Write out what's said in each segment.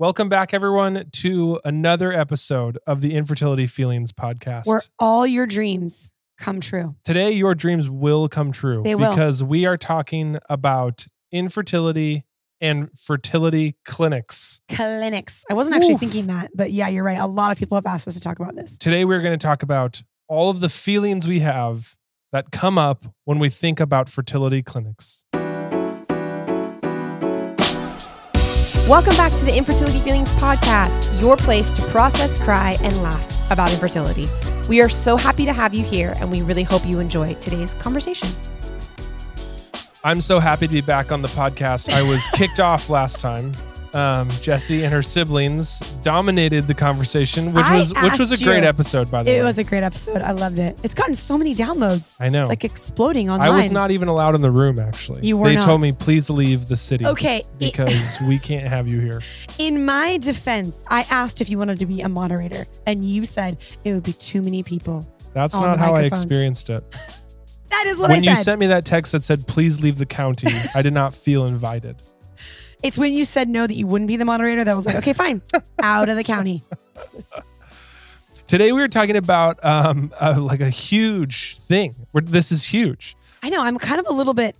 Welcome back, everyone, to another episode of the Infertility Feelings podcast. where all your dreams come true. Today, your dreams will come true They will. because we are talking about infertility and fertility clinics. Clinics. I wasn't actually Oof. thinking that, but yeah, you're right. A lot of people have asked us to talk about this. Today, we're going to talk about all of the feelings we have that come up when we think about fertility clinics. Welcome back to the Infertility Feelings Podcast, your place to process, cry, and laugh about infertility. We are so happy to have you here, and we really hope you enjoy today's conversation. I'm so happy to be back on the podcast. I was kicked off last time. Um, Jessie and her siblings dominated the conversation, which I was which was a great you. episode, by the way. It was a great episode. I loved it. It's gotten so many downloads. I know. It's like exploding online. I was not even allowed in the room. Actually, You were They not. told me please leave the city. Okay. because we can't have you here. In my defense, I asked if you wanted to be a moderator, and you said it would be too many people. That's not how I experienced it. That is what when I said. When you sent me that text that said please leave the county, I did not feel invited. It's when you said no that you wouldn't be the moderator that was like, okay, fine, out of the county. Today we were talking about um, uh, like a huge thing. Where this is huge. I know. I'm kind of a little bit.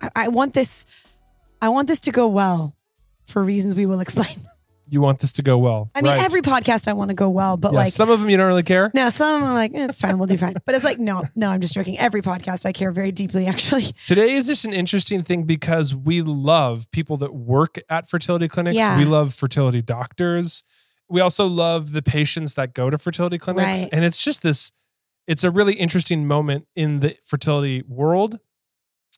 I, I want this. I want this to go well, for reasons we will explain. You want this to go well. I mean, right. every podcast I want to go well, but Yeah, like some of them you don't really care. no, some I'm like eh, it's fine, we'll do fine. But it's like no, no, I'm just joking. Every podcast I care very deeply, actually. Today is just an interesting thing because we love people that work at fertility clinics. Yeah. We love fertility doctors. We also love the patients that go to fertility clinics. Right. And it's just this, it's a really interesting moment in the fertility world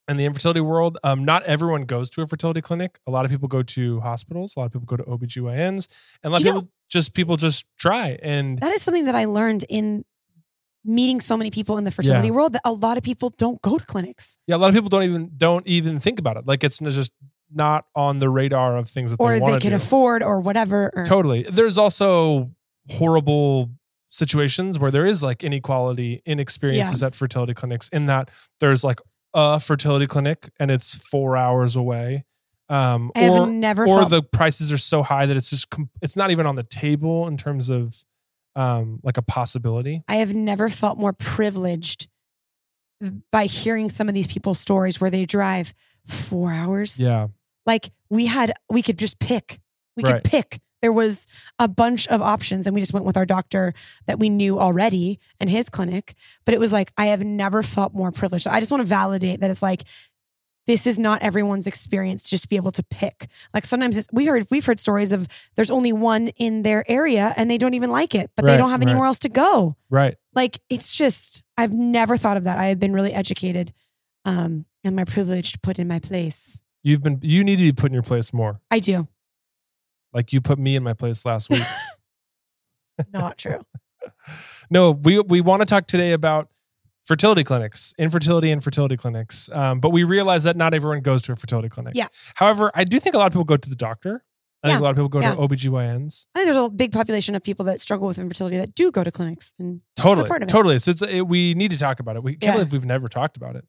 and the infertility world. Um, not everyone goes to a fertility clinic. A lot of people go to hospitals. A lot of people go to OBGYNs. And a lot of You know- just people just try. And That is something that I learned in meeting so many people in the fertility Yeah. world that a lot of people don't go to clinics yeah, a lot of people don't even don't even think about it. Like it's just not on the radar of things that or they they want to can do. afford or whatever. Or, Totally. There's also horrible situations where there is like inequality in experiences at fertility clinics in that there's like a fertility clinic and it's four hours away. Um, I have or never or felt the prices are so high that it's just com- it's not even on the table in terms of um, like a possibility. I have never felt more privileged by hearing some of these people's stories where they drive four hours. Yeah. Like we had, we could just pick. We Right. could pick. There was a bunch of options, and we just went with our doctor that we knew already and his clinic. But it was like, I have never felt more privileged. I just want to validate that it's like, this is not everyone's experience just to be able to pick. Like sometimes it's, we heard we've heard stories of there's only one in their area and they don't even like it, but Right, they don't have right. anywhere else to go Right. like it's just i've never thought of that i have been really educated um and my privilege put in my place You've been you need to be put in your place more. i do Like you put me in my place last week. not true no, we we want to talk today about fertility clinics, infertility and fertility clinics. Um, but we realize that not everyone goes to a fertility clinic. Yeah. However, I do think a lot of people go to the doctor. I think a lot of people go Yeah. to OBGYNs. i think there's a big population of people that struggle with infertility that do go to clinics and Totally. part of it. Totally. So it's it, we need to talk about it. We can't Yeah. believe we've never talked about it.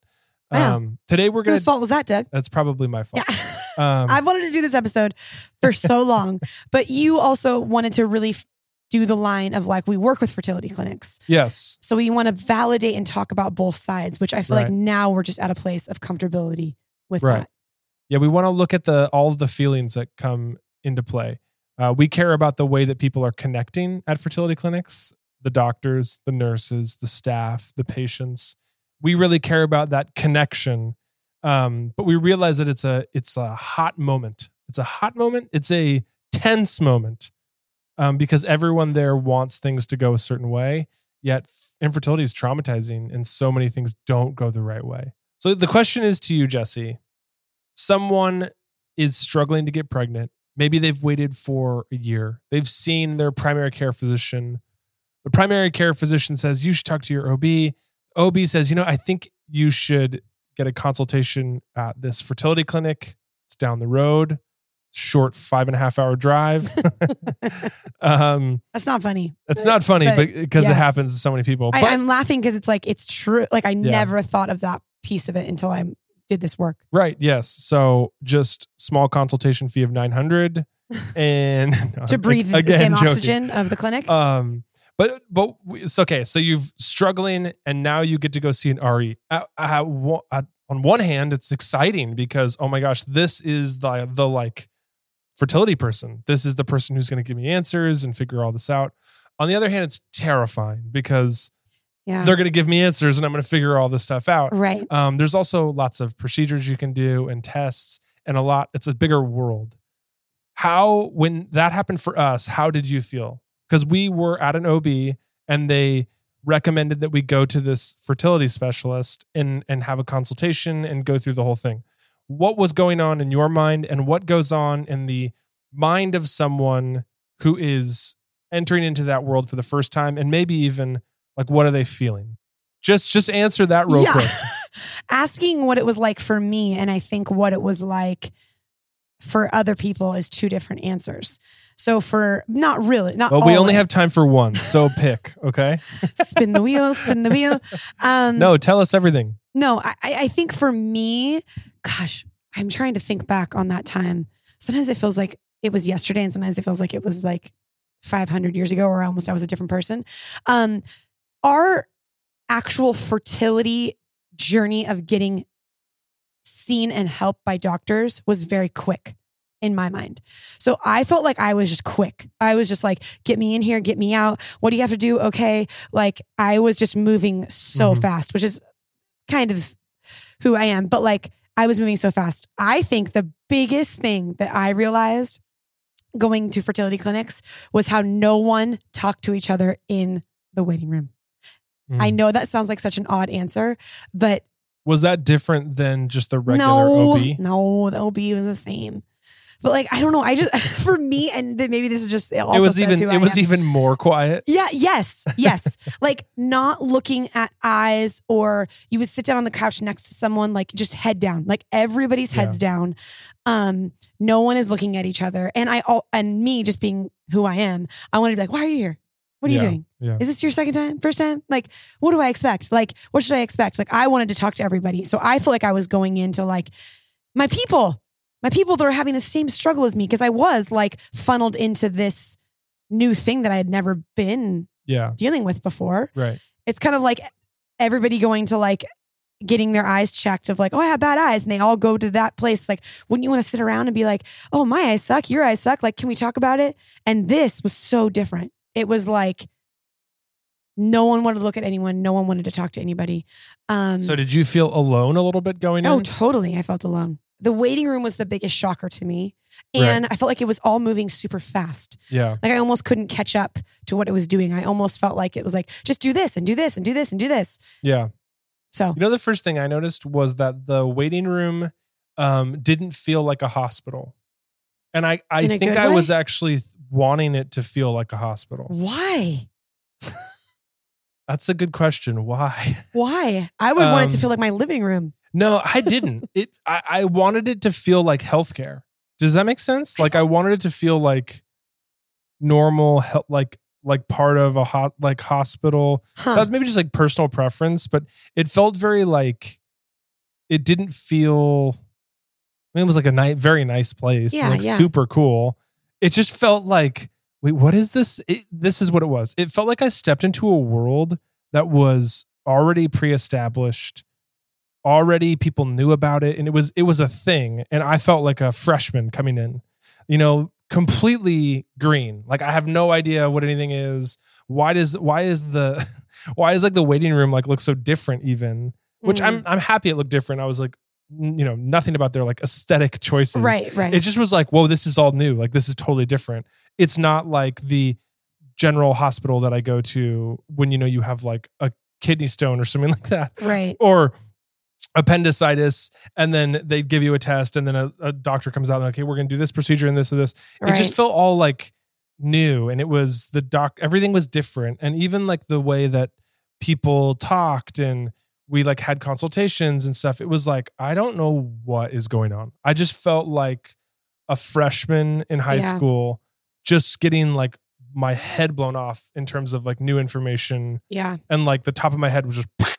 Um, today we're gonna whose fault was that doug that's probably my fault. yeah Um, i've wanted to do this episode for so long but you also wanted to really f- do the line of like we work with fertility clinics yes. so we want to validate and talk about both sides which i feel like now we're just at a place of comfortability with Right. that Yeah, we want to look at the all of the feelings that come into play. Uh, we care about the way that people are connecting at fertility clinics, the doctors, the nurses, the staff, the patients. We really care about that connection. Um, but we realize that it's a it's a hot moment. It's a hot moment. It's a tense moment um, because everyone there wants things to go a certain way. Yet infertility is traumatizing, and so many things don't go the right way. So the question is to you, Jesse someone is struggling to get pregnant. Maybe they've waited for a year. They've seen their primary care physician. The primary care physician says, You should talk to your OB. OB says, You know, I think you should get a consultation at this fertility clinic. It's down the road, short five and a half hour drive. um, That's not funny. it's not funny, But, but because it happens to so many people. I, But I'm laughing because it's like it's true. Like I never thought of that piece of it until I did this work. Right. Yes. So just small consultation fee of 900. and no, to breathe the same joking. oxygen of the clinic. Um, but but it's okay. So you've struggling, and now you get to go see an RE. At, one- at- on one hand, it's exciting because oh my gosh, this is the the like fertility person. This is the person who's going to give me answers and figure all this out. On the other hand, it's terrifying because yeah. they're going to give me answers and I'm going to figure all this stuff out. Right. Um, there's also lots of procedures you can do and tests and a lot. It's a bigger world. How, when that happened for us, how did you feel? Because we were at an OB and they recommended that we go to this fertility specialist and and have a consultation and go through the whole thing. What was going on in your mind and what goes on in the mind of someone who is entering into that world for the first time and maybe even like what are they feeling? Just just answer that real quick. Asking what it was like for me and I think what it was like for other people is two different answers. So for not really, not Well, we only of have time for one, so pick, okay? spin the wheel, spin the wheel. Um, No, tell us everything. No, I, I I think for me, gosh, I'm trying to think back on that time. Sometimes it feels like it was yesterday, and sometimes it feels like it was like 500 years ago, or almost I was a different person. Um, our actual fertility journey of getting seen and helped by doctors was very quick in my mind. So I felt like I was just quick. I was just like, get me in here, get me out. What do you have to do? Okay. Like I was just moving so Mhm. fast, which is kind of who I am, but like I was moving so fast. I think the biggest thing that I realized going to fertility clinics was how no one talked to each other in the waiting room. I Mm. know that sounds like such an odd answer, but Was that different than just the regular no, OB? no, the OB was the same. But like, I don't know. I just for me, and then maybe this is just also it was even it was even more quiet. Yeah, yes, yes. like not looking at eyes, or you would sit down on the couch next to someone, like just head down, like everybody's heads down. Um, no one is looking at each other. And I all and me just being who I am, I wanted to be like, why are you here? What are Yeah, you doing? Yeah. Is this your second time? First time? Like, what do I expect? Like, what should I expect? Like, I wanted to talk to everybody. So I feel like I was going into like my people, my people that are having the same struggle as me because I was like funneled into this new thing that I had never been Yeah. dealing with before. Right. It's kind of like everybody going to like getting their eyes checked of like, oh, I have bad eyes. And they all go to that place. Like, wouldn't you want to sit around and be like, oh, my eyes suck, your eyes suck? Like, can we talk about it? And this was so different. It was like no one wanted to look at anyone, no one wanted to talk to anybody. Um, So did you feel alone a little bit going Oh, in? totally. I felt alone. The waiting room was the biggest shocker to me. And I felt like it was all moving super fast. Yeah. Like I almost couldn't catch up to what it was doing. I almost felt like it was like, just do this and do this and do this and do this. Yeah. So, You know, the first thing I noticed was that the waiting room um, didn't feel like a hospital. And I, I think I way? was actually wanting it to feel like a hospital. why? That's a good question. Why? Why? I would want it to Um, feel like my living room. No, I didn't. it I, I wanted it to feel like healthcare. Does that make sense? Like I wanted it to feel like normal health like like part of a hot like hospital. Huh. That's maybe just like personal preference, but it felt very like it didn't feel I mean it was like a nice very nice place. Yeah, like yeah. super cool. It just felt like wait, what is this? It, this is what it was. It felt like I stepped into a world that was already pre-established already people knew about it and it was it was a thing and i felt like a freshman coming in you know completely green. Like i have no idea what anything is. Why does why is the why is like the waiting room like look so different even? Which Mm. i'm i'm happy it looked different. I was like you know nothing about their like aesthetic choices. Right, right. it just was like whoa this is all new. Like this is totally different. It's not like the general hospital that i go to when you know you have like a kidney stone or something like that. Right. or appendicitis and then they give you a test and then a, a doctor comes out and okay we're going to do this procedure and this and this it just felt all like new and it was the doc everything was different and even like the way that people talked and we like had consultations and stuff it was like i don't know what is going on i just felt like a freshman in high Yeah. school just getting like my head blown off in terms of like new information Yeah. and like the top of my head was just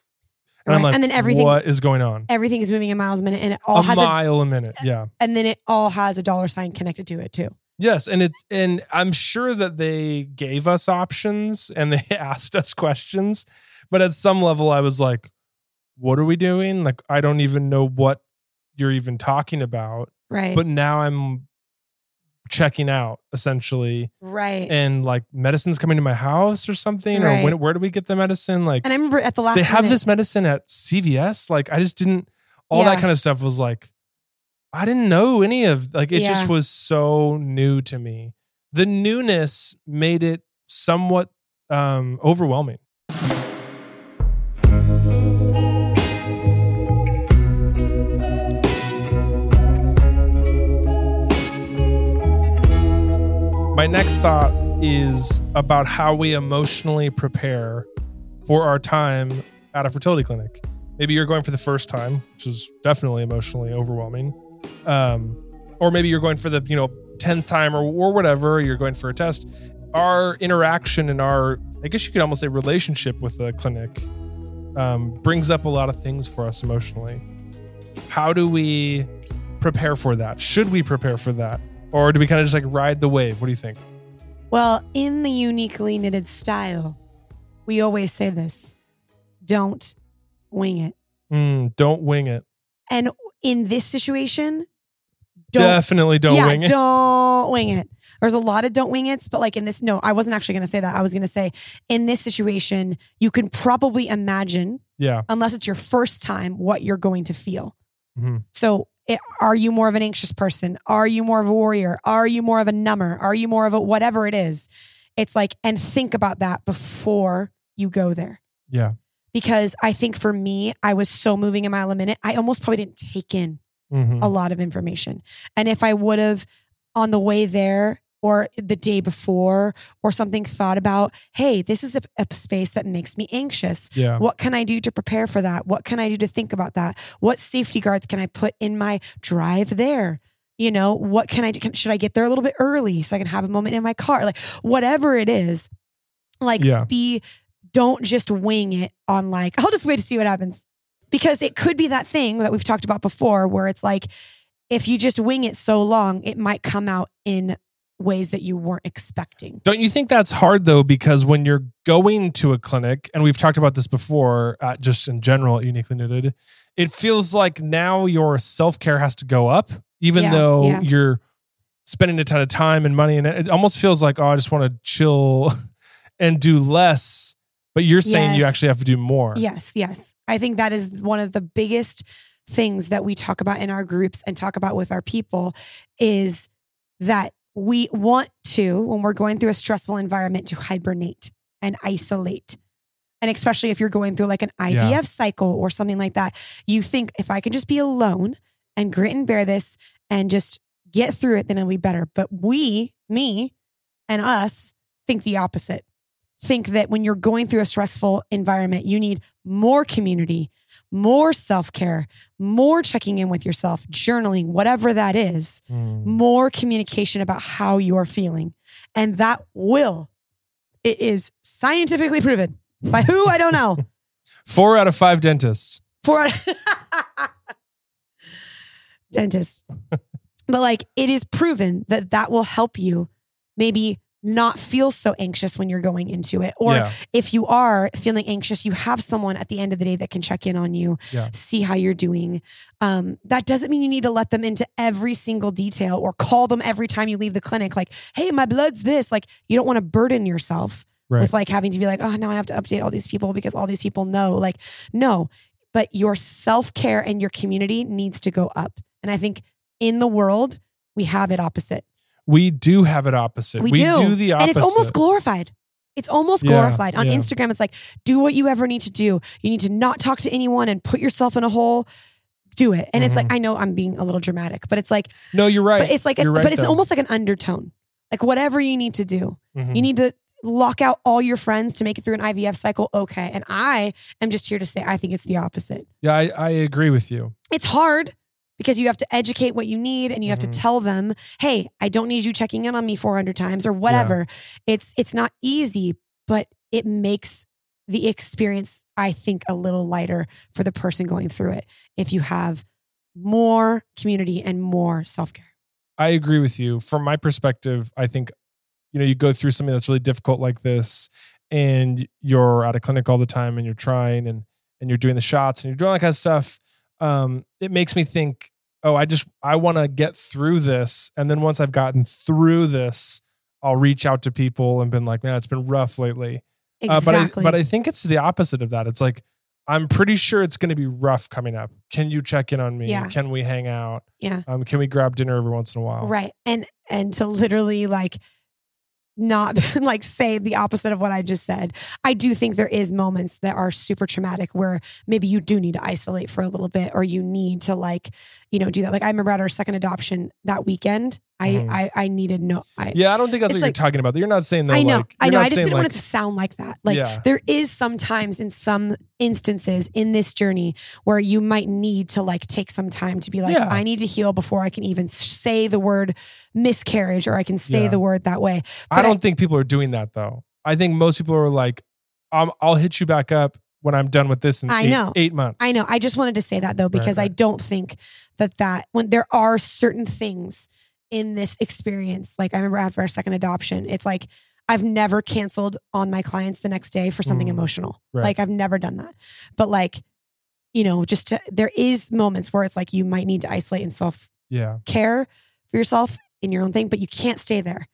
and I'm like, And then everything- what is going on? Everything is moving in miles a minute and it all a has a, mile a minute. Yeah. and then it all has a dollar sign connected to it too. Yes, and it's and I'm sure that they gave us options and they asked us questions, but at some level I was like, what are we doing? Like I don't even know what you're even talking about. Right. But now I'm checking out essentially right. and like medicine's coming to my house or something or when, where do we get the medicine like and I remember at the last they have minute- this medicine at CVS like I just didn't all that kind of stuff was like I didn't know any of like it just was so new to me. The newness made it somewhat um overwhelming. My next thought is about how we emotionally prepare for our time at a fertility clinic. Maybe you're going for the first time, which is definitely emotionally overwhelming. Um, or maybe you're going for the, you know, 10th time or, or whatever, you're going for a test. Our interaction and our, I guess you could almost say relationship with the clinic um, brings up a lot of things for us emotionally. How do we prepare for that? Should we prepare for that? Or do we kind of just like ride the wave? What do you think? Well, in the uniquely knitted style, we always say this don't wing it. Mm, don't wing it. And in this situation, don't Definitely don't yeah, wing it. Don't wing it. There's a lot of don't wing it's, but like in this, no, I wasn't actually going to say that. I was going to say in this situation, you can probably imagine, Yeah. unless it's your first time, what you're going to feel. Mhm. So, it, are you more of an anxious person? Are you more of a warrior? Are you more of a number? Are you more of a whatever it is? It's like, and think about that before you go there. Yeah. Because I think for me, I was so moving a mile a minute, I almost probably didn't take in Mhm. a lot of information. And if I would have on the way there or the day before or something thought about, hey, this is a, a space that makes me anxious. Yeah. What can I do to prepare for that? What can I do to think about that? What safety guards can I put in my drive there? You know, what can I do? Can, should I get there a little bit early so I can have a moment in my car? Like, whatever it is, like, Yeah. be, don't just wing it on, like, I'll just wait to see what happens. Because it could be that thing that we've talked about before where it's like, if you just wing it so long, it might come out in ways that you weren't expecting. Don't you think that's hard though? Because when you're going to a clinic, and we've talked about this before, uh, just in general at Uniquely Knitted, it feels like now your self care has to go up, even Yeah, though yeah. you're spending a ton of time and money. And it almost feels like, oh, I just want to chill and do less. But you're saying you actually have to do more. Yes, yes. I think that is one of the biggest things that we talk about in our groups and talk about with our people is that we want to, when we're going through a stressful environment, to hibernate and isolate. And especially if you're going through like an IVF Yeah. cycle or something like that, you think if I can just be alone and grit and bear this and just get through it, then it'll be better. But we, me and us, think the opposite. Think that when you're going through a stressful environment, you need more community, more self care, more checking in with yourself, journaling, whatever that is, Mm. more communication about how you're feeling. And that will, it is scientifically proven by who I don't know. Four out of five dentists. For dentists. But like it is proven that that will help you maybe not feel so anxious when you're going into it. Or yeah. if you are feeling anxious, you have someone at the end of the day that can check in on you, Yeah. see how you're doing. Um, that doesn't mean you need to let them into every single detail or call them every time you leave the clinic, like, hey, my blood's this. Like, you don't want to burden yourself Right. with like having to be like, oh, now I have to update all these people because all these people know. Like, no, but your self care and your community needs to go up. And I think in the world, we have it opposite. We do have it opposite. We, do. the opposite. And it's almost glorified. It's almost Yeah, glorified. On yeah. Instagram, it's like, do what you ever need to do. You need to not talk to anyone and put yourself in a hole. Do it. And it's like, I know I'm being a little dramatic, but it's like, no, you're right. but it's like, a, right, but it's though. almost like an undertone. Like whatever you need to do, Mhm. you need to lock out all your friends to make it through an IVF cycle. Okay. And I am just here to say, I think it's the opposite. yeah, I, I agree with you. It's hard because you have to educate what you need and you have Mhm. to tell them, "Hey, I don't need you checking in on me 400 times or whatever." It's it's not easy, but it makes the experience I think a little lighter for the person going through it if you have more community and more self-care. I agree with you. From my perspective, I think you know you go through something that's really difficult like this, and you're at a clinic all the time, and you're trying and and you're doing the shots and you're doing all that kind of stuff. Um, it makes me think, oh, I just I want to get through this, and then once I've gotten through this, I'll reach out to people and been like, man, it's been rough lately. Exactly. Uh, but I, but I think it's the opposite of that. It's like I'm pretty sure it's going to be rough coming up. Can you check in on me? Yeah. Can we hang out? Yeah. Um, can we grab dinner every once in a while? Right. And and to literally like not like say the opposite of what I just said. I do think there is moments that are super traumatic where maybe you do need to isolate for a little bit or you need to like, you know, do that. Like I remember at our second adoption that weekend, I Mhm. I, I needed no I Yeah, I don't think that's what like- you're talking about. You're not saying that. I know, Like, I know. I just didn't want it to sound like that. Like Yeah. there is sometimes in some instances in this journey where you might need to like take some time to be like, Yeah. I need to heal before I can even say the word miscarriage or I can say Yeah. the word that way. I don't think people are doing that though. I think most people are like, um, I'll hit you back up when I'm done with this in I eight, know. eight months. I know. I just wanted to say that though because I right. don't think that that when there are certain things in this experience, like I remember after our second adoption, it's like I've never canceled on my clients the next day for something Mm. emotional. Right. Like I've never done that. But like, you know, just to, there is moments where it's like you might need to isolate and self Yeah. care for yourself in your own thing, but you can't stay there.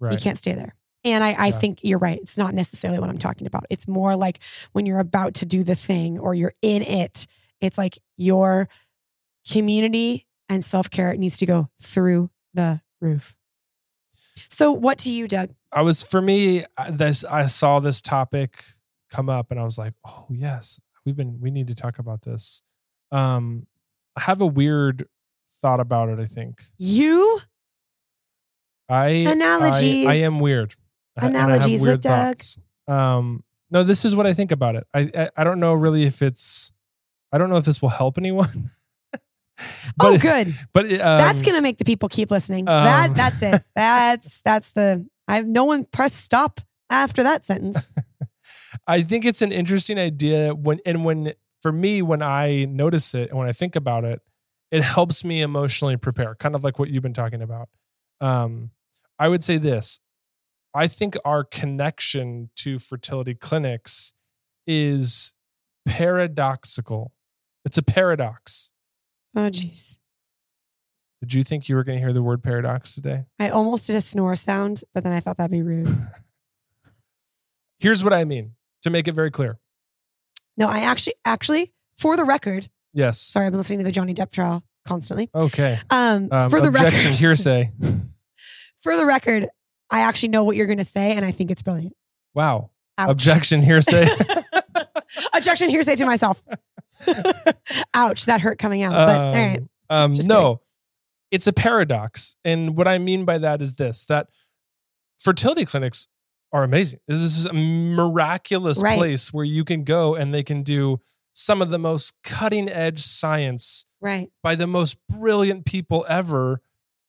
Right. You can't stay there. And I, I Yeah. think you're right. It's not necessarily what I'm talking about. It's more like when you're about to do the thing or you're in it, it's like your community and self care needs to go through the roof. So, what to you, Doug? I was for me. This I saw this topic come up, and I was like, "Oh yes, we've been. We need to talk about this." Um, I have a weird thought about it. I think You? I Analogies. I, I am weird. I- and I have Analogies with weird Doug. thoughts. Um, no, this is what I think about it. I, I I don't know really if it's. I don't know if this will help anyone. oh, good. But um, that's gonna make the people keep listening. that um, that's it. That's that's the. I've no one press stop after that sentence. I think it's an interesting idea when and when for me when I notice it and when I think about it, it helps me emotionally prepare, kind of like what you've been talking about. Um, I would say this. I think our connection to fertility clinics is paradoxical. It's a paradox. Oh, jeez. Did you think you were going to hear the word paradox today? I almost did a snore sound, but then I thought that'd be rude. Here's what I mean to make it very clear. No, I actually, actually, for the record, Yes. sorry, I've been listening to the Johnny Depp trial constantly. Okay. Um, Um, for the objection, record, hearsay. for the record, I actually know what you're going to say, and I think it's brilliant. Wow. Ouch. Objection, hearsay. Objection, hearsay to myself. Ouch, that hurt coming out. But all right, Um, um, no, it's a paradox. And what I mean by that is this that fertility clinics are amazing. This is a miraculous Right. place where you can go and they can do some of the most cutting edge science right, by the most brilliant people ever.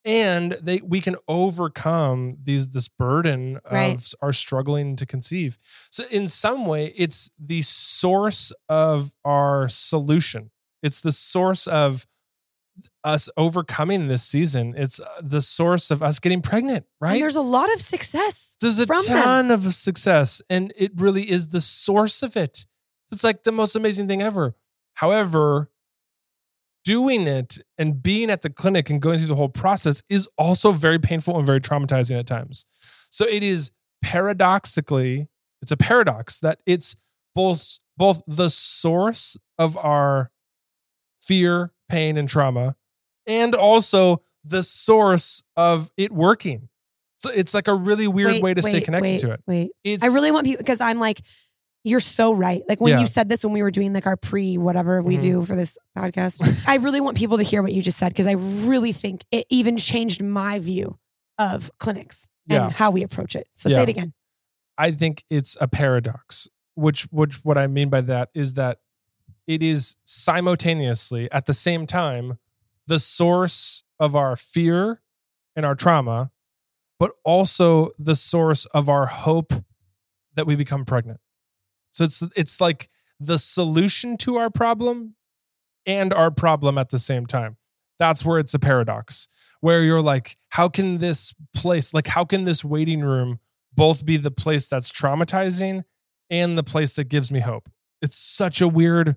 And they we can overcome these this burden Right. of our struggling to conceive. So in some way, it's the source of our solution. It's the source of us overcoming this season. It's uh, the source of us getting pregnant, right? and there's a lot of success. There's a from them. ton of success, and it really is the source of it. It's like the most amazing thing ever. However, doing it and being at the clinic and going through the whole process is also very painful and very traumatizing at times. So it is paradoxically, it's a paradox that it's both both the source of our fear, pain, and trauma, and also the source of it working. So it's like a really weird Wait, way to stay connected wait, to it. Wait, It's I really want people because I'm like, you're so right. Like when Yeah. you said this when we were doing like our pre whatever we Mhm. do for this podcast, I really want people to hear what you just said because I really think it even changed my view of clinics Yeah. and how we approach it. So Yeah. say it again. I think it's a paradox. Which which what I mean by that is that it is simultaneously at the same time the source of our fear and our trauma, but also the source of our hope that we become pregnant. So it's it's like the solution to our problem and our problem at the same time. That's where it's a paradox where you're like, how can this place, like, how can this waiting room both be the place that's traumatizing and the place that gives me hope? It's such a weird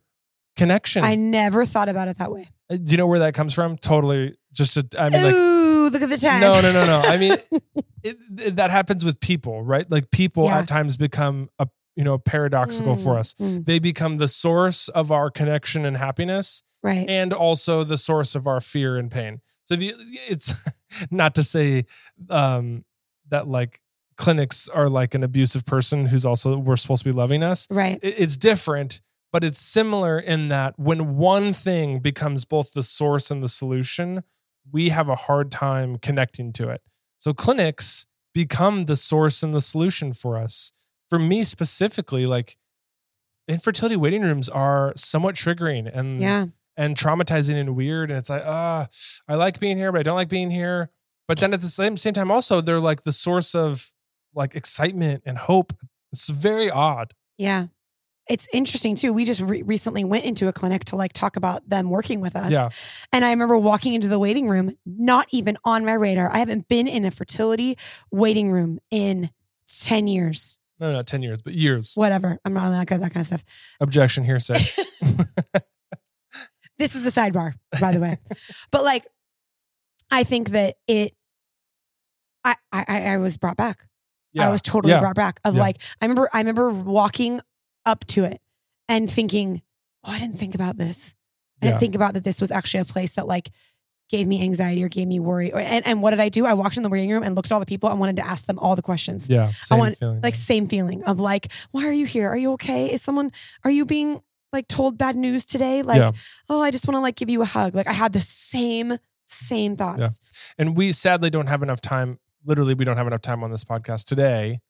connection. I never thought about it that way. Uh, Do you know where that comes from? Totally. Just to, I mean, like, Ooh, look at the time. no, no, no, no. I mean, it, it- that happens with people, right? Like people Yeah. at times become a you know paradoxical for Mm, us. mm, They become the source of our connection and happiness, right. and also the source of our fear and pain. So if you, it's not to say um, that like clinics are like an abusive person who's also we're supposed to be loving us. right. It's different, but it's similar in that when one thing becomes both the source and the solution, we have a hard time connecting to it. So clinics become the source and the solution for us. For me specifically, like infertility waiting rooms are somewhat triggering and Yeah. and traumatizing and weird. And it's like, ah, I like being here, but I don't like being here. But then at the same same time, also they're like the source of like excitement and hope. It's very odd. Yeah. It's interesting too. We just re- recently went into a clinic to like talk about them working with us. Yeah. And I remember walking into the waiting room, not even on my radar. I haven't been in a fertility waiting room in 10 years, No, not 10 years, but years. whatever. I'm not allowed to that kind of stuff. Objection hearsay. This is a sidebar, by the way. but like, I think that it, I, I, I was brought back. Yeah. I was totally Yeah. brought back of Yeah. like I remember I remember walking up to it and thinking, oh, I didn't think about this. I didn't think about that this was actually a place that like gave me anxiety or gave me worry. Or, and, and what did I do? I walked in the waiting room and looked at all the people and wanted to ask them all the questions. Yeah. Same want, feeling. Like same feeling of like, why are you here? Are you okay? Is someone are you being like told bad news today? Like, Yeah. oh, I just want to like give you a hug. Like I had the same, same thoughts. Yeah. and we sadly don't have enough time. Literally, we don't have enough time on this podcast today.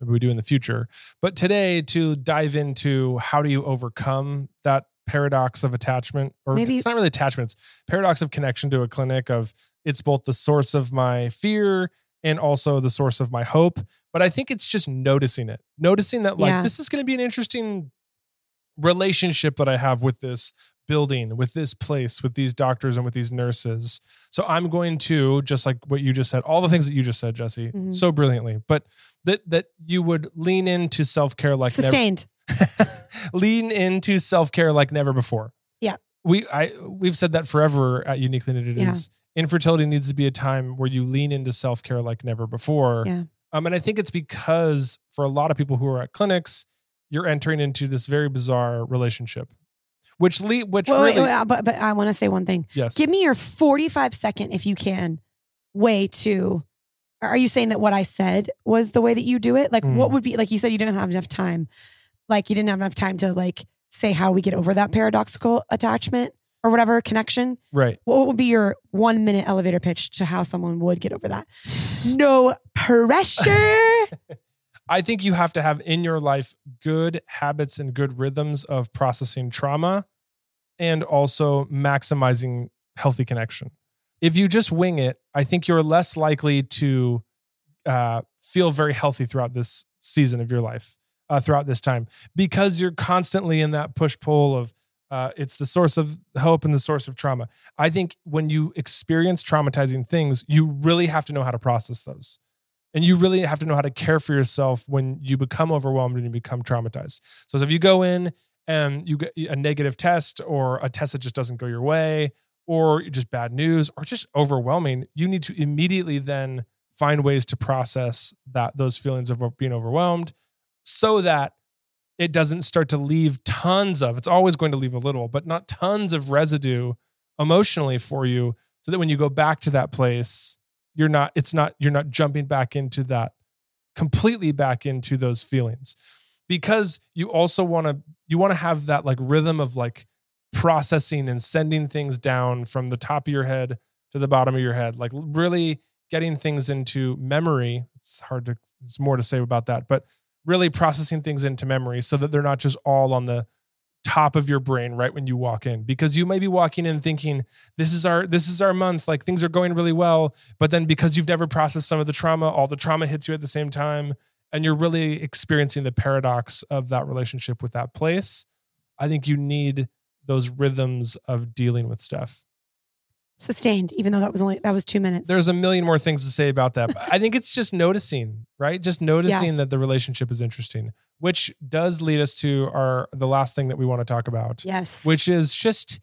Maybe we do in the future. But today, to dive into how do you overcome that paradox of attachment, or Maybe- it's not really attachment, it's paradox of connection to a clinic of it's both the source of my fear and also the source of my hope. But I think it's just noticing it, noticing that like Yeah. this is going to be an interesting relationship that I have with this building, with this place, with these doctors and with these nurses. So I'm going to just like what you just said, all the things that you just said, Jesse, Mhm. so brilliantly, but that that you would lean into self care like never, Sustained. lean into self care like never before. Yeah. we I we've said that forever at Uniquely Knitted. Yeah. Is infertility needs to be a time where you lean into self care like never before. Yeah. Um, and I think it's because for a lot of people who are at clinics, you're entering into this very bizarre relationship, which le- which Wait, wait, really wait, but but I want to say one thing. yes, Give me your 45 second, if you can, way to. Are you saying that what I said was the way that you do it? Like, Mm. what would be like? You said you didn't have enough time. Like, you didn't have enough time to like say how we get over that paradoxical attachment or whatever connection. right. What would be your one minute elevator pitch to how someone would get over that? No pressure. I think you have to have in your life good habits and good rhythms of processing trauma and also maximizing healthy connection. If you just wing it, I think you're less likely to uh, feel very healthy throughout this season of your life, uh, throughout this time, because you're constantly in that push pull of uh, it's the source of hope and the source of trauma. I think when you experience traumatizing things, you really have to know how to process those. And you really have to know how to care for yourself when you become overwhelmed and you become traumatized. So if you go in and you get a negative test or a test that just doesn't go your way or just bad news or just overwhelming, you need to immediately then find ways to process that those feelings of being overwhelmed so that it doesn't start to leave tons of it's always going to leave a little but not tons of residue emotionally for you so that when you go back to that place you're not it's not you're not jumping back into that completely back into those feelings. Because you also want to you want to have that like rhythm of like processing and sending things down from the top of your head to the bottom of your head like really getting things into memory. It's hard to it's more to say about that but really processing things into memory so that they're not just all on the top of your brain right when you walk in. Because you may be walking in thinking this is our this is our month like things are going really well but then because you've never processed some of the trauma all the trauma hits you at the same time and you're really experiencing the paradox of that relationship with that place i think you need those rhythms of dealing with stuff Sustained, even though that was only that was two minutes. There's a million more things to say about that. But I think it's just noticing, right? Just noticing that the relationship is interesting, which does lead us to our the last thing that we want to talk about, yes. which is just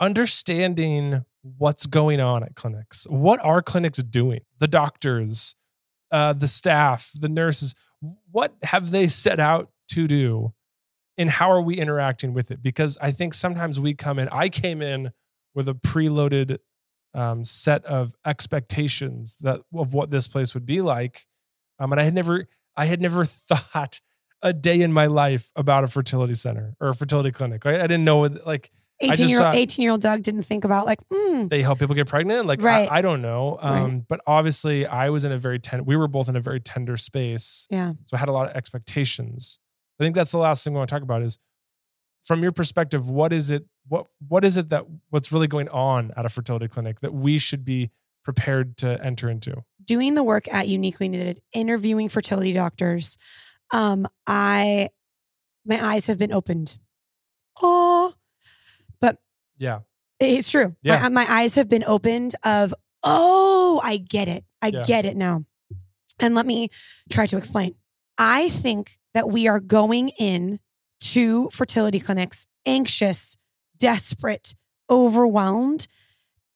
understanding what's going on at clinics. What are clinics doing? The doctors, uh, the staff, the nurses, what have they set out to do? And how are we interacting with it? Because I think sometimes we come in, I came in with a preloaded um, set of expectations that of what this place would be like. Um, and I had never, I had never thought a day in my life about a fertility center or a fertility clinic. I, I didn't know like eighteen-year-old 18 year old Doug didn't think about like, mm, they help people get pregnant. Like Right. I, I don't know. Um, Right. but obviously I was in a very ten we were both in a very tender space. yeah. So I had a lot of expectations. I think that's the last thing we want to talk about is from your perspective, what is it what what is it that what's really going on at a fertility clinic that we should be prepared to enter into? doing the work at Uniquely Knitted, interviewing fertility doctors, um, I my eyes have been opened. Oh, but Yeah. it's true. Yeah. My, my eyes have been opened of, oh, I get it. I Yeah. get it now. And let me try to explain. I think that we are going in to fertility clinics anxious, desperate, overwhelmed,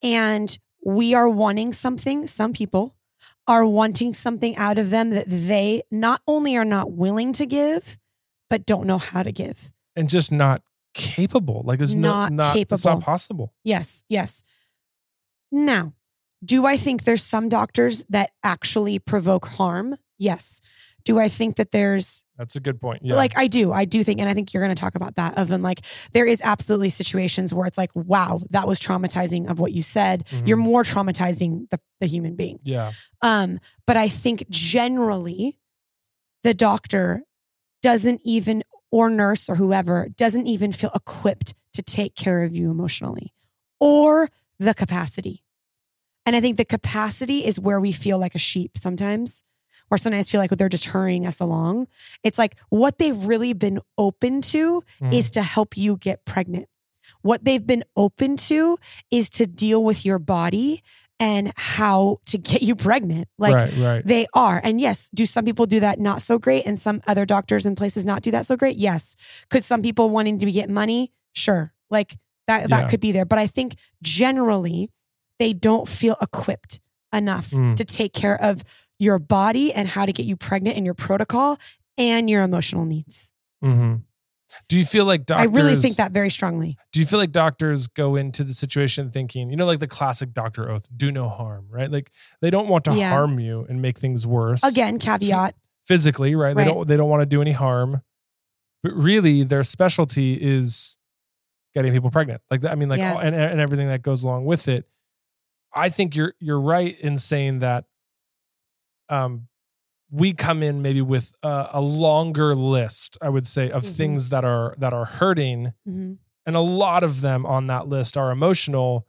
and we are wanting something. Some people are wanting something out of them that they not only are not willing to give, but don't know how to give. And just not capable. Like there's Not no not it's not possible. Yes, yes. Now, do I think there's some doctors that actually provoke harm? Yes. Do I think that there's That's a good point. Yeah. like I do, I do think, and I think you're going to talk about that. Of and like there is absolutely situations where it's like, wow, that was traumatizing of what you said. Mhm. You're more traumatizing the the human being. yeah. Um, but I think generally the doctor doesn't even, or nurse or whoever, doesn't even feel equipped to take care of you emotionally or the capacity. And I think the capacity is where we feel like a sheep sometimes, or sometimes feel like they're just hurrying us along. It's like what they've really been open to Mhm. is to help you get pregnant. What they've been open to is to deal with your body and how to get you pregnant. Like right, right. they are. And yes, do some people do that not so great and some other doctors and places not do that so great? Yes. Could some people wanting to get money? Sure. Like that that Yeah. could be there, but I think generally they don't feel equipped enough Mm. to take care of your body and how to get you pregnant and your protocol and your emotional needs. hmm Do you feel like doctors I really think that very strongly. do you feel like doctors go into the situation thinking, you know, like the classic doctor oath, do no harm, right? Like they don't want to Yeah. harm you and make things worse. Again, caveat. physically, right? They don't they don't want to do any harm. But really their specialty is getting people pregnant. Like I mean like Yeah. all, and and everything that goes along with it. I think you're you're right in saying that um we come in maybe with a, a longer list, I would say, of Mhm. things that are that are hurting Mhm. and a lot of them on that list are emotional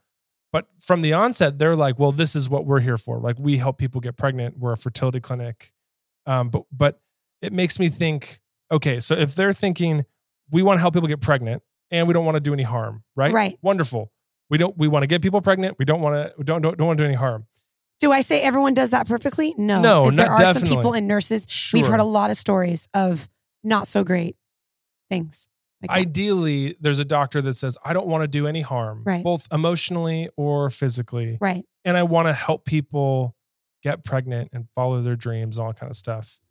but from the onset they're like well this is what we're here for like we help people get pregnant we're a fertility clinic um, but but it makes me think okay so if they're thinking we want to help people get pregnant and we don't want to do any harm right Right. wonderful we don't we want to get people pregnant we don't want to we don't, don't don't want to do any harm Do I say everyone does that perfectly? No. No, there are some people and nurses sure We've heard a lot of stories of not so great things. Like that. ideally there's a doctor that says i don't want to do any harm Right. both emotionally or physically right. and I want to help people get pregnant and follow their dreams, all kind of stuff.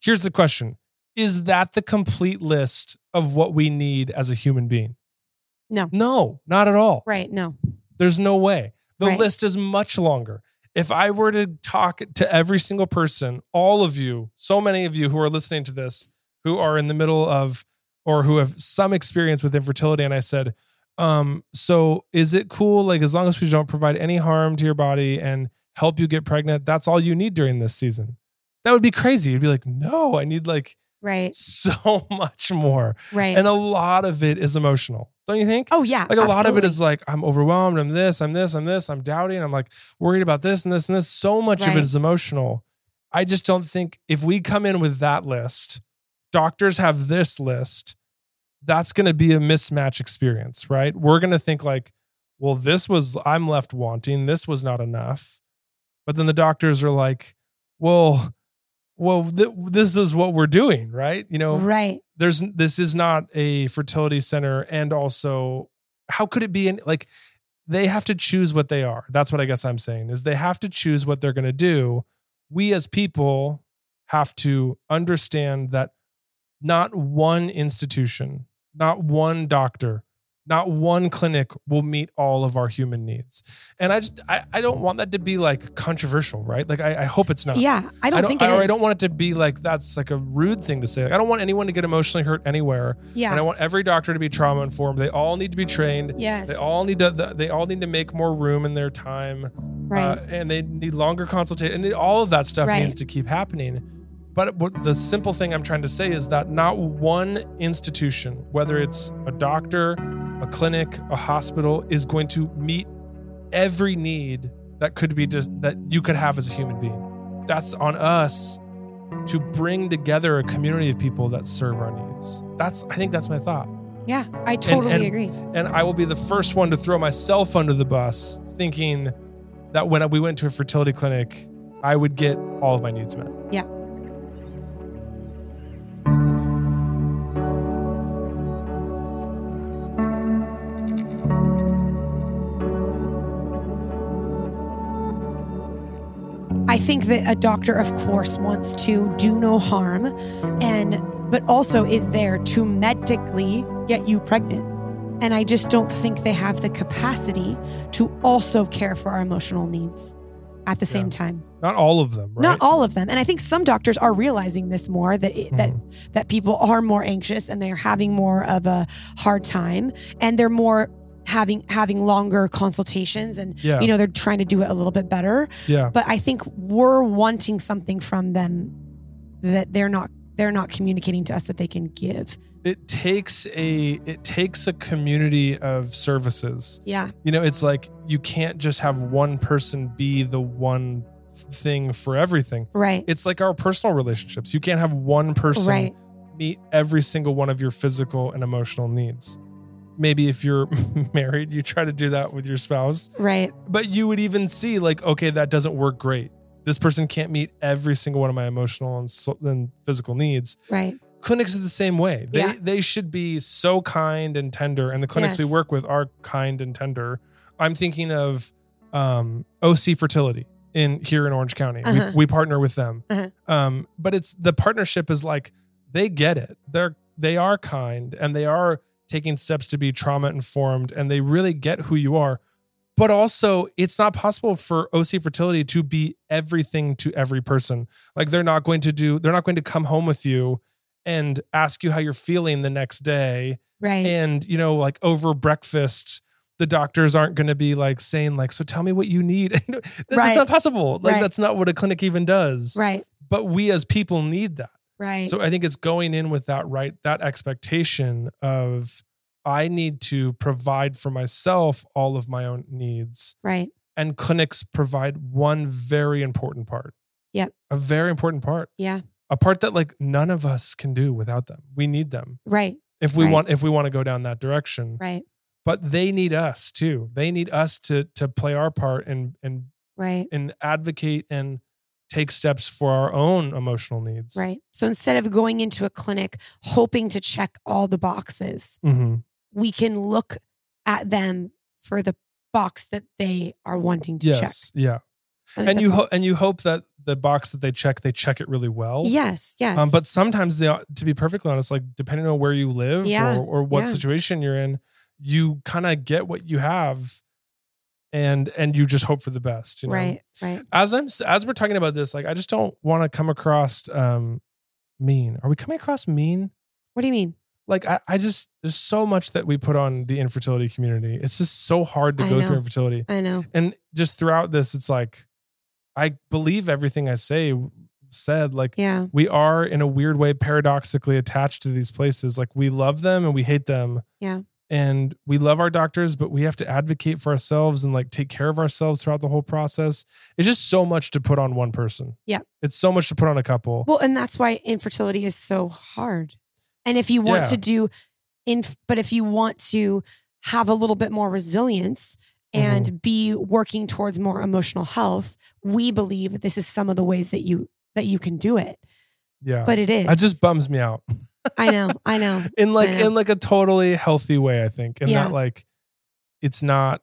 Here's the question Is that the complete list of what we need as a human being? No. No, not at all. Right. No. There's no way. The Right. list is much longer. If I were to talk to every single person, all of you, so many of you who are listening to this, who are in the middle of or who have some experience with infertility, and I said, um, so is it cool? Like, as long as we don't provide any harm to your body and help you get pregnant, that's all you need during this season. That would be crazy. You'd be like, no, I need like Right. so much more. Right. And a lot of it is emotional, don't you think? oh yeah. like a lot of it is like i'm overwhelmed i'm this i'm this i'm this i'm doubting i'm like worried about this and this and this so much of it is emotional i just don't think if we come in with that list doctors have this list that's going to be a mismatch experience right we're going to think like well, this was, I'm left wanting. This was not enough. But then the doctors are like, well, well, th- this is what we're doing, right? You know, Right. there's this is not a fertility center and also how could it be in like they have to choose what they are that's what i guess i'm saying is they have to choose what they're going to do we as people have to understand that not one institution not one doctor not one clinic will meet all of our human needs and i just i, I don't want that to be like controversial right like i, I hope it's not Yeah. I don't, think it I, or is. I don't want it to be like that's like a rude thing to say. Like, I don't want anyone to get emotionally hurt anywhere. Yeah. And I want every doctor to be trauma informed. They all need to be trained. yes. They all need to. They all need to make more room in their time. right. Uh, and they need longer consultation. And all of that stuff Right. needs to keep happening. But the simple thing I'm trying to say is that not one institution, whether it's a doctor, a clinic, a hospital, is going to meet every need that could be just that you could have as a human being. That's on us to bring together a community of people that serve our needs. That's I think that's my thought. yeah. I totally and- agree. And I will be the first one to throw myself under the bus thinking that when we went to a fertility clinic, I would get all of my needs met. Yeah. Think that a doctor, of course, wants to do no harm and but also is there to medically get you pregnant. And I just don't think they have the capacity to also care for our emotional needs at the same Yeah. time. Not all of them, right? Not all of them. And I think some doctors are realizing this more that it, that Mm-hmm. that people are more anxious and they're having more of a hard time and they're more having having longer consultations and Yeah. you know they're trying to do it a little bit better. yeah. But I think we're wanting something from them that they're not they're not communicating to us that they can give. It takes a it takes a community of services. Yeah. You know, it's like you can't just have one person be the one thing for everything. Right. It's like our personal relationships. You can't have one person Right. meet every single one of your physical and emotional needs. Maybe if you're married, you try to do that with your spouse, Right. but you would even see like, okay, that doesn't work great. This person can't meet every single one of my emotional and, so, and physical needs. Right. Clinics are the same way. They Yeah. they should be so kind and tender, and the clinics we work with are kind and tender. I'm thinking of um, OC Fertility in here in Orange County. Uh-huh. We, we partner with them, Uh-huh. um, but it's the partnership is like they get it. They're they are kind and they are taking steps to be trauma informed, and they really get who you are. But also, it's not possible for OC Fertility to be everything to every person. Like they're not going to do. They're not going to come home with you and ask you how you're feeling the next day Right. and you know like over breakfast the doctors aren't going to be like saying like so tell me what you need that's Right. not possible like Right. that's not what a clinic even does right. but we as people need that Right. so i think it's going in with that right that expectation of i need to provide for myself all of my own needs right. and clinics provide one very important part Yep. a very important part Yeah. a part that like none of us can do without them we need them Right. if we Right. want if we want to go down that direction Right. but they need us too they need us to to play our part and and Right. and advocate and take steps for our own emotional needs Right. So instead of going into a clinic hoping to check all the boxes, hmm we can look at them for the box that they are wanting to check. yes yeah and you ho- and you hope that the box that they check they check it really well Yes. Yes. um, but sometimes they to be perfectly honest like depending on where you live Yeah, or, or what yeah. situation you're in you kind of get what you have and and you just hope for the best you know? right. Right. as I'm as we're talking about this, like I just don't want to come across um mean. Are we coming across mean? What do you mean? Like I, I just there's so much that we put on the infertility community. It's just so hard to I go know. through infertility. I know. And just throughout this, it's like I believe everything I say said. Like Yeah. we are in a weird way paradoxically attached to these places. Like we love them and we hate them. Yeah. And we love our doctors, but we have to advocate for ourselves and like take care of ourselves throughout the whole process. It's just so much to put on one person. Yeah. It's so much to put on a couple. Well, and that's why infertility is so hard. And if you want Yeah. to do in but if you want to have a little bit more resilience and mm-hmm. be working towards more emotional health, we believe this is some of the ways that you that you can do it. Yeah. But it is. That just bums me out. I know, I know. in like know. in like a totally healthy way, I think. And Yeah. that like it's not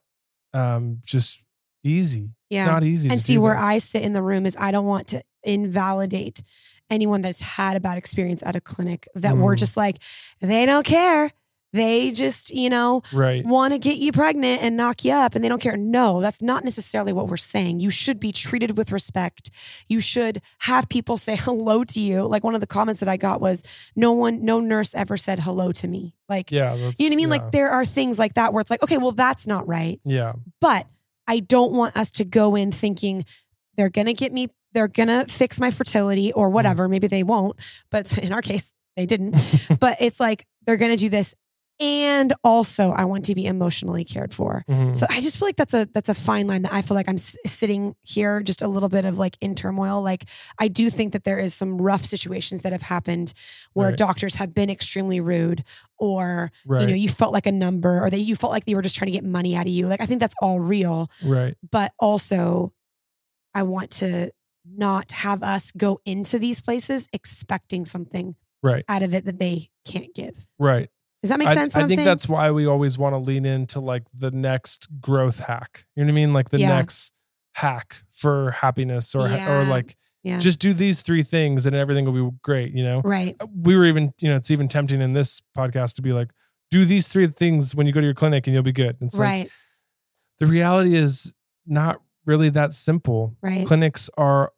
um just easy. Yeah. It's not easy and see where. I sit in the room is I don't want to invalidate anyone that's had a bad experience at a clinic that we're Mm. just like they don't care. They just, you know, Right. want to get you pregnant and knock you up and they don't care. No, that's not necessarily what we're saying. You should be treated with respect. You should have people say hello to you. Like one of the comments that I got was no one no nurse ever said hello to me. Like Yeah. You know what I mean? yeah. Like there are things like that where it's like, okay, well that's not right. Yeah. But I don't want us to go in thinking they're going to get me, they're going to fix my fertility or Mm. whatever. Maybe they won't, but in our case, they didn't. but it's like they're going to do this. And also, I want to be emotionally cared for. Mhm. So I just feel like that's a that's a fine line that I feel like I'm s- sitting here just a little bit of like in turmoil. Like I do think that there is some rough situations that have happened where Right. doctors have been extremely rude or right. you know you felt like a number or that you felt like they were just trying to get money out of you. Like I think that's all real right. but also I want to not have us go into these places expecting something Right. out of it that they can't give. Right. Does that make sense? I What I'm think saying? that's why we always want to lean into like the next growth hack. You know what I mean? Like the Yeah. next hack for happiness or or like yeah. just do these three things and everything will be great, you know? right. Uh, we were even, you know, it's even tempting in this podcast to be like, do these three things when you go to your clinic and you'll be good. It's like Right. the reality is not really that simple. Right. Clinics are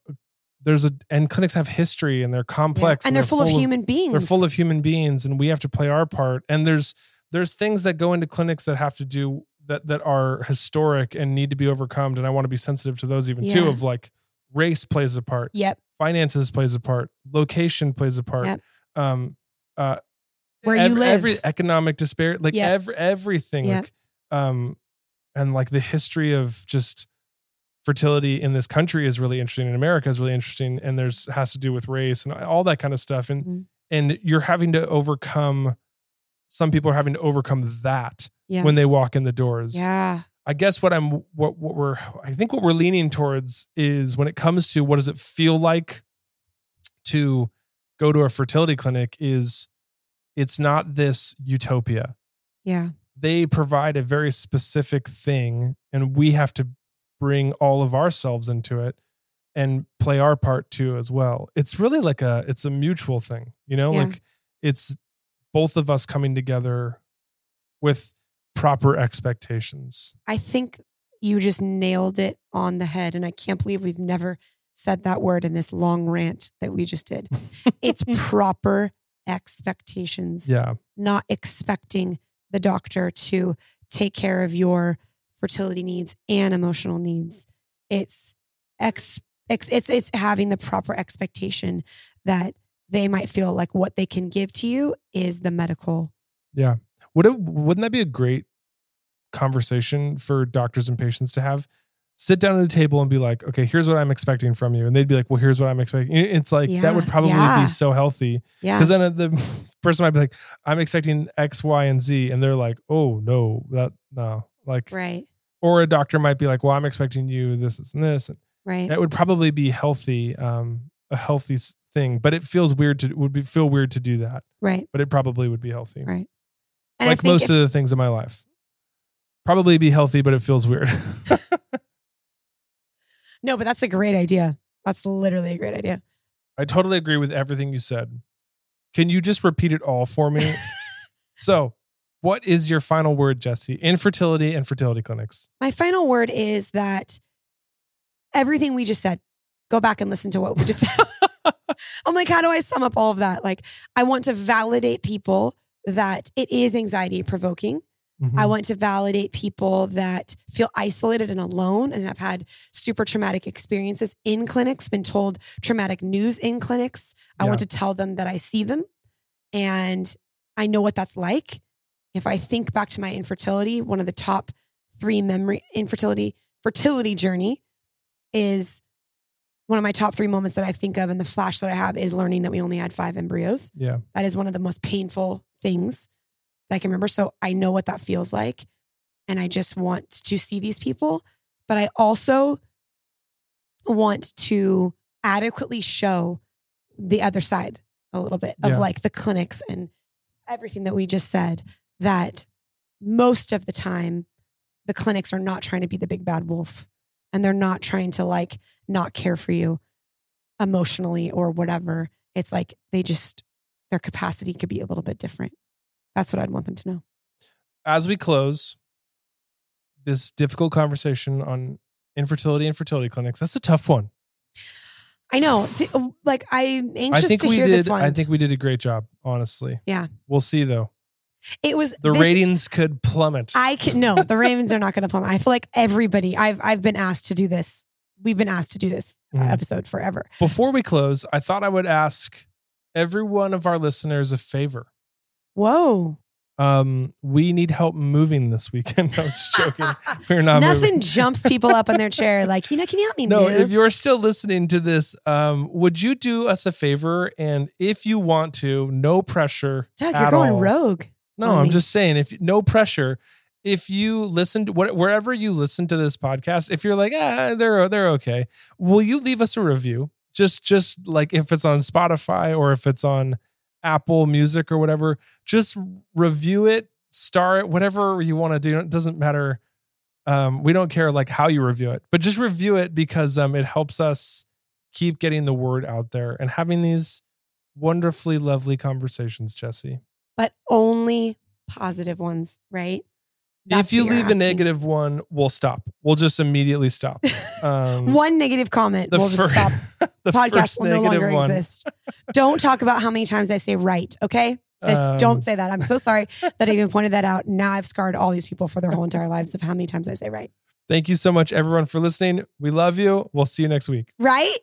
there's a and clinics have history and they're Yeah. complex And they're full of human beings. they're full of human beings and we have to play our part and there's there's things that go into clinics that have to do that that are historic and need to be overcome and i want to be sensitive to those even too of like race plays a part Yep. finances plays a part location plays a part Yep. um uh Where you every, live. every economic disparity like Yep. every everything Yep. like um and like the history of just fertility in this country is really interesting in america is really interesting and there's has to do with race and all that kind of stuff and Mhm. and you're having to overcome some people are having to overcome that Yeah. when they walk in the doors yeah. i guess what i'm what what we're i think what we're leaning towards is when it comes to what does it feel like to go to a fertility clinic is it's not this utopia Yeah. they provide a very specific thing and we have to bring all of ourselves into it and play our part too as well it's really like a it's a mutual thing you know Yeah. like it's both of us coming together with proper expectations I think you just nailed it on the head. And I can't believe we've never said that word in this long rant that we just did. It's proper expectations. yeah not expecting the doctor to take care of your fertility needs and emotional needs. It's ex, ex it's it's having the proper expectation that they might feel like what they can give to you is the medical. yeah would it wouldn't that be a great conversation for doctors and patients to have sit down at a table and be like okay here's what i'm expecting from you and they'd be like well here's what i'm expecting it's like that would probably yeah. be so healthy Yeah. Because then uh, the person might be like, I'm expecting X, Y, and Z. And they're like, oh, no, that, no. Like, Right. Or a doctor might be like, well, I'm expecting you this, this, and this. And Right. that would probably be healthy, um, a healthy thing. But it feels weird to, would be, feel weird to do that. Right. But it probably would be healthy. Right. And like most if- of the things in my life. Probably be healthy, but it feels weird. no, but that's a great idea. That's literally a great idea. I totally agree with everything you said. Can you just repeat it all for me? so, what is your final word, Jesse? Infertility and fertility clinics. My final word is that everything we just said, go back and listen to what we just said. I'm like, how do I sum up all of that? Like, I want to validate people that it is anxiety provoking. Mm-hmm. I want to validate people that feel isolated and alone and have had super traumatic experiences in clinics, been told traumatic news in clinics. I want to tell them that I see them and I know what that's like. If I think back to my infertility, one of the top three memory infertility fertility journey is one of my top three moments that I think of and the flash that I have is learning that we only had five embryos. yeah. That is one of the most painful things that I can remember. So I know what that feels like. and I just want to see these people, but I also want to adequately show the other side a little bit of Yeah. like the clinics and everything that we just said that most of the time the clinics are not trying to be the big bad wolf and they're not trying to like not care for you emotionally or whatever. It's like they just their capacity could be a little bit different. That's what I'd want them to know. As we close this difficult conversation on infertility and fertility clinics, that's a tough one. I know. Like I'm I anxious think to we hear did. this one. I think we did a great job. Honestly, Yeah. We'll see though. It was The this- ratings could plummet. I can no, the ratings are not going to plummet. I feel like everybody. I've I've been asked to do this. We've been asked to do this Mhm. episode forever. Before we close, I thought I would ask every one of our listeners a favor. Whoa! Um, we need help moving this weekend. No, I'm just joking. We're not Nothing moving. jumps people up in their chair like you know. Can you help me No, move? if you're still listening to this, um, would you do us a favor? And if you want to, no pressure. Doug, you're going all. rogue. No, I'm just saying, if no pressure, if you listen to what, wherever you listen to this podcast, if you're like, ah, they're they're okay, will you leave us a review? Just just like if it's on Spotify or if it's on Apple Music or whatever, just review it, star it, whatever you want to do. It doesn't matter. Um, we don't care like how you review it, but just review it because um, it helps us keep getting the word out there and having these wonderfully lovely conversations, Jesse. But only positive ones, right? That's if you leave a negative one, we'll stop. We'll just immediately stop. Um, one negative comment, we'll just stop. the Podcast will no longer one. exist. Don't talk about how many times I say right. Okay, Just Um, don't say that. I'm so sorry that I even pointed that out. Now I've scarred all these people for their whole entire lives of how many times I say right. Thank you so much, everyone, for listening. We love you. We'll see you next week. Right?